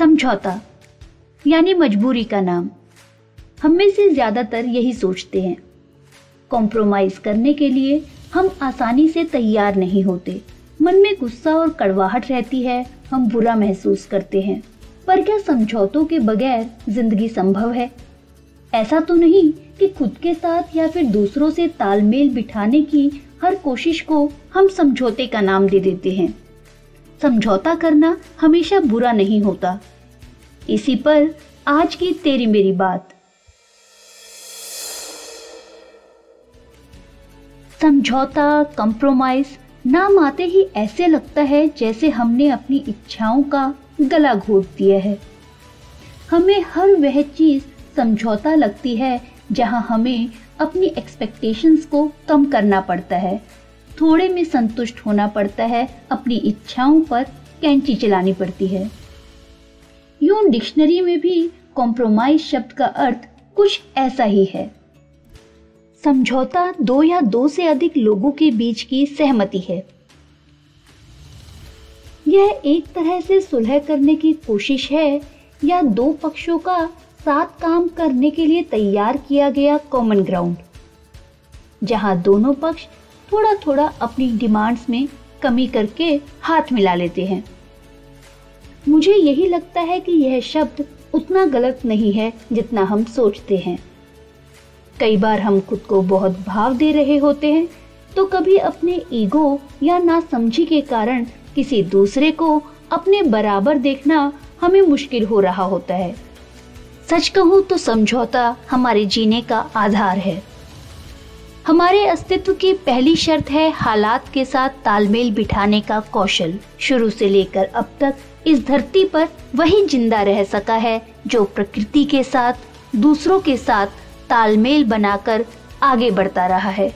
समझौता यानी मजबूरी का नाम। हम में से ज़्यादातर यही सोचते हैं। कॉम्प्रोमाइज करने के लिए हम आसानी से तैयार नहीं होते। मन में गुस्सा और कड़वाहट रहती है, हम बुरा महसूस करते हैं। पर क्या समझौतों के बगैर ज़िंदगी संभव है? ऐसा तो नहीं कि खुद के साथ या फिर दूसरों से तालमेल बिठाने की हर कोशिश को हम समझौते का नाम दे देते हैं। समझौता करना हमेशा बुरा नहीं होता। इसी पर आज की तेरी मेरी बात। समझौता कंप्रोमाइज नाम आते ही ऐसे लगता है जैसे हमने अपनी इच्छाओं का गला घोट दिया है। हमें हर वह चीज़ समझौता लगती है जहाँ हमें अपनी एक्सपेक्टेशंस को कम करना पड़ता है। थोड़े में संतुष्ट होना पड़ता है, अपनी इच्छाओं पर कैंची चलानी पड़ती है। यूँ डिक्शनरी में भी कॉम्प्रोमाइज शब्द का अर्थ कुछ ऐसा ही है। समझौता दो या दो से अधिक लोगों के बीच की सहमति है। यह एक तरह से सुलह करने की कोशिश है या दो पक्षों का साथ काम करने के लिए तैयार किया गया कॉमन ग्राउंड जहाँ दोनों पक्ष थोड़ा थोड़ा अपनी डिमांड्स में कमी करके हाथ मिला लेते हैं। मुझे यही लगता है कि यह शब्द उतना गलत नहीं है जितना हम सोचते हैं। कई बार हम खुद को बहुत भाव दे रहे होते हैं तो कभी अपने ईगो या नासमझी के कारण किसी दूसरे को अपने बराबर देखना हमें मुश्किल हो रहा होता है। सच कहूँ तो समझौता हमारे जीने का आधार है। हमारे अस्तित्व की पहली शर्त है हालात के साथ तालमेल बिठाने का कौशल। शुरू से लेकर अब तक इस धरती पर वही ज़िंदा रह सका है जो प्रकृति के साथ, दूसरों के साथ तालमेल बनाकर आगे बढ़ता रहा है।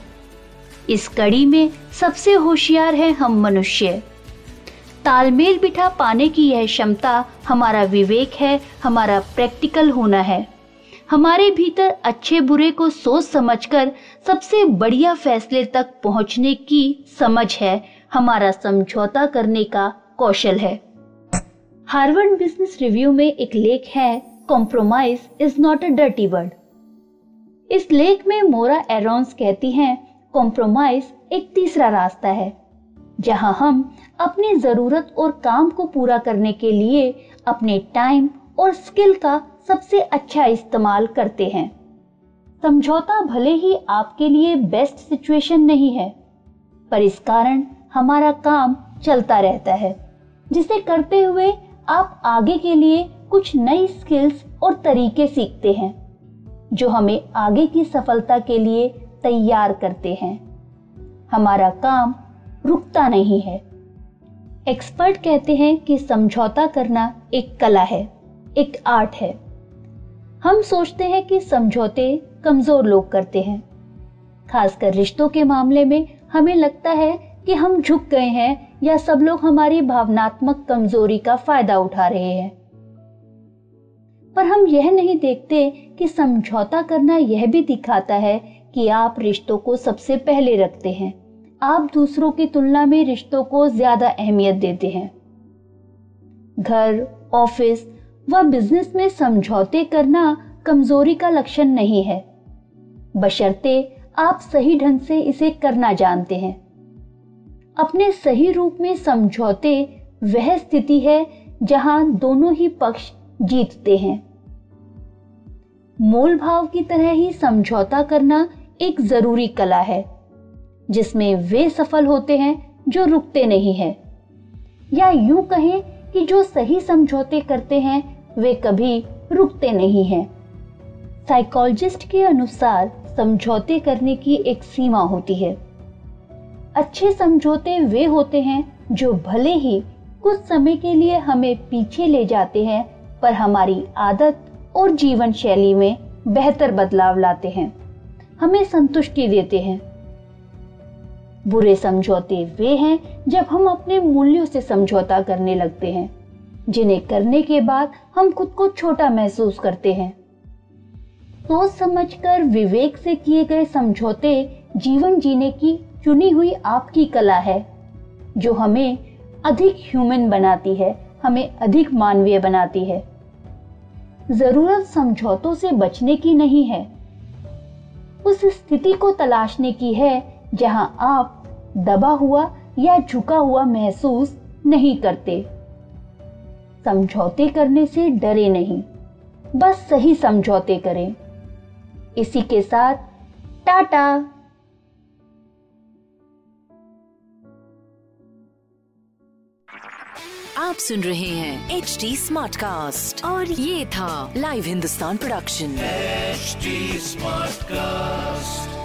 इस कड़ी में सबसे होशियार है हम मनुष्य। तालमेल बिठा पाने की यह क्षमता हमारा विवेक है, हमारा प्रैक्टिकल होना है। हमारे भीतर अच्छे बुरे को सोच समझकर सबसे बढ़िया फैसले तक पहुँचने की समझ है, हमारा समझौता करने का कौशल है। हार्वर्ड बिज़नेस रिव्यू में एक लेख है compromise is not a dirty word इस लेख में मोरा एरोन्स कहती हैं कॉम्प्रोमाइज एक तीसरा रास्ता है, जहाँ हम अपनी ज़रूरत और काम को पूरा करने के लिए अपने टाइम और स्किल का सबसे अच्छा इस्तेमाल करते हैं। समझौता भले ही आपके लिए बेस्ट सिचुएशन नहीं है, पर इस कारण हमारा काम चलता रहता है, जिसे करते हुए आप आगे के लिए कुछ नई स्किल्स और तरीके सीखते हैं, जो हमें आगे की सफलता के लिए तैयार करते हैं। हमारा काम रुकता नहीं है। एक्सपर्ट कहते हैं कि समझौता करना एक कला है, एक आर्ट है। हम सोचते हैं कि समझौते कमज़ोर लोग करते हैं। खासकर रिश्तों के मामले में हमें लगता है कि हम झुक गए हैं या सब लोग हमारी भावनात्मक कमज़ोरी का फ़ायदा उठा रहे हैं। पर हम यह नहीं देखते कि समझौता करना यह भी दिखाता है कि आप रिश्तों को सबसे पहले रखते हैं। आप दूसरों की तुलना में रिश्तों को ज़्यादा अहमियत देते हैं। घर, ऑफ़िस व बिज़नेस में समझौते करना कमज़ोरी का लक्षण नहीं है। बशर्ते आप सही ढंग से इसे करना जानते हैं। अपने सही रूप में समझौते वह स्थिति है जहाँ दोनों ही पक्ष जीतते हैं। मोल भाव की तरह ही समझौता करना एक ज़रूरी कला है, जिसमें वे सफल होते हैं जो रुकते नहीं हैं। या यूँ कहें कि जो सही समझौते करते हैं वे कभी रुकते नहीं हैं। साइकोलॉजिस्ट के अनुसार समझौते करने की एक सीमा होती है। अच्छे समझौते वे होते हैं जो भले ही कुछ समय के लिए हमें पीछे ले जाते हैं, पर हमारी आदत और जीवन शैली में बेहतर बदलाव लाते हैं। हमें संतुष्टि देते हैं। बुरे समझौते वे हैं जब हम अपने मूल्यों से समझौता करने लगते हैं। जिन्हें करने के बाद हम खुद को छोटा महसूस करते हैं। सोच समझकर विवेक से किए गए समझौते जीवन जीने की चुनी हुई आपकी कला है, जो हमें अधिक ह्यूमन बनाती है, हमें अधिक मानवीय बनाती है। ज़रूरत समझौतों से बचने की नहीं है। उस स्थिति को तलाशने की है, जहाँ आप दबा हुआ या झुका हुआ महसूस नहीं करते। समझौते करने से डरे नहीं। बस सही समझौते करें। इसी के साथ टाटा। आप सुन रहे हैं एच डी स्मार्ट कास्ट और ये था live Hindustan production H smart cast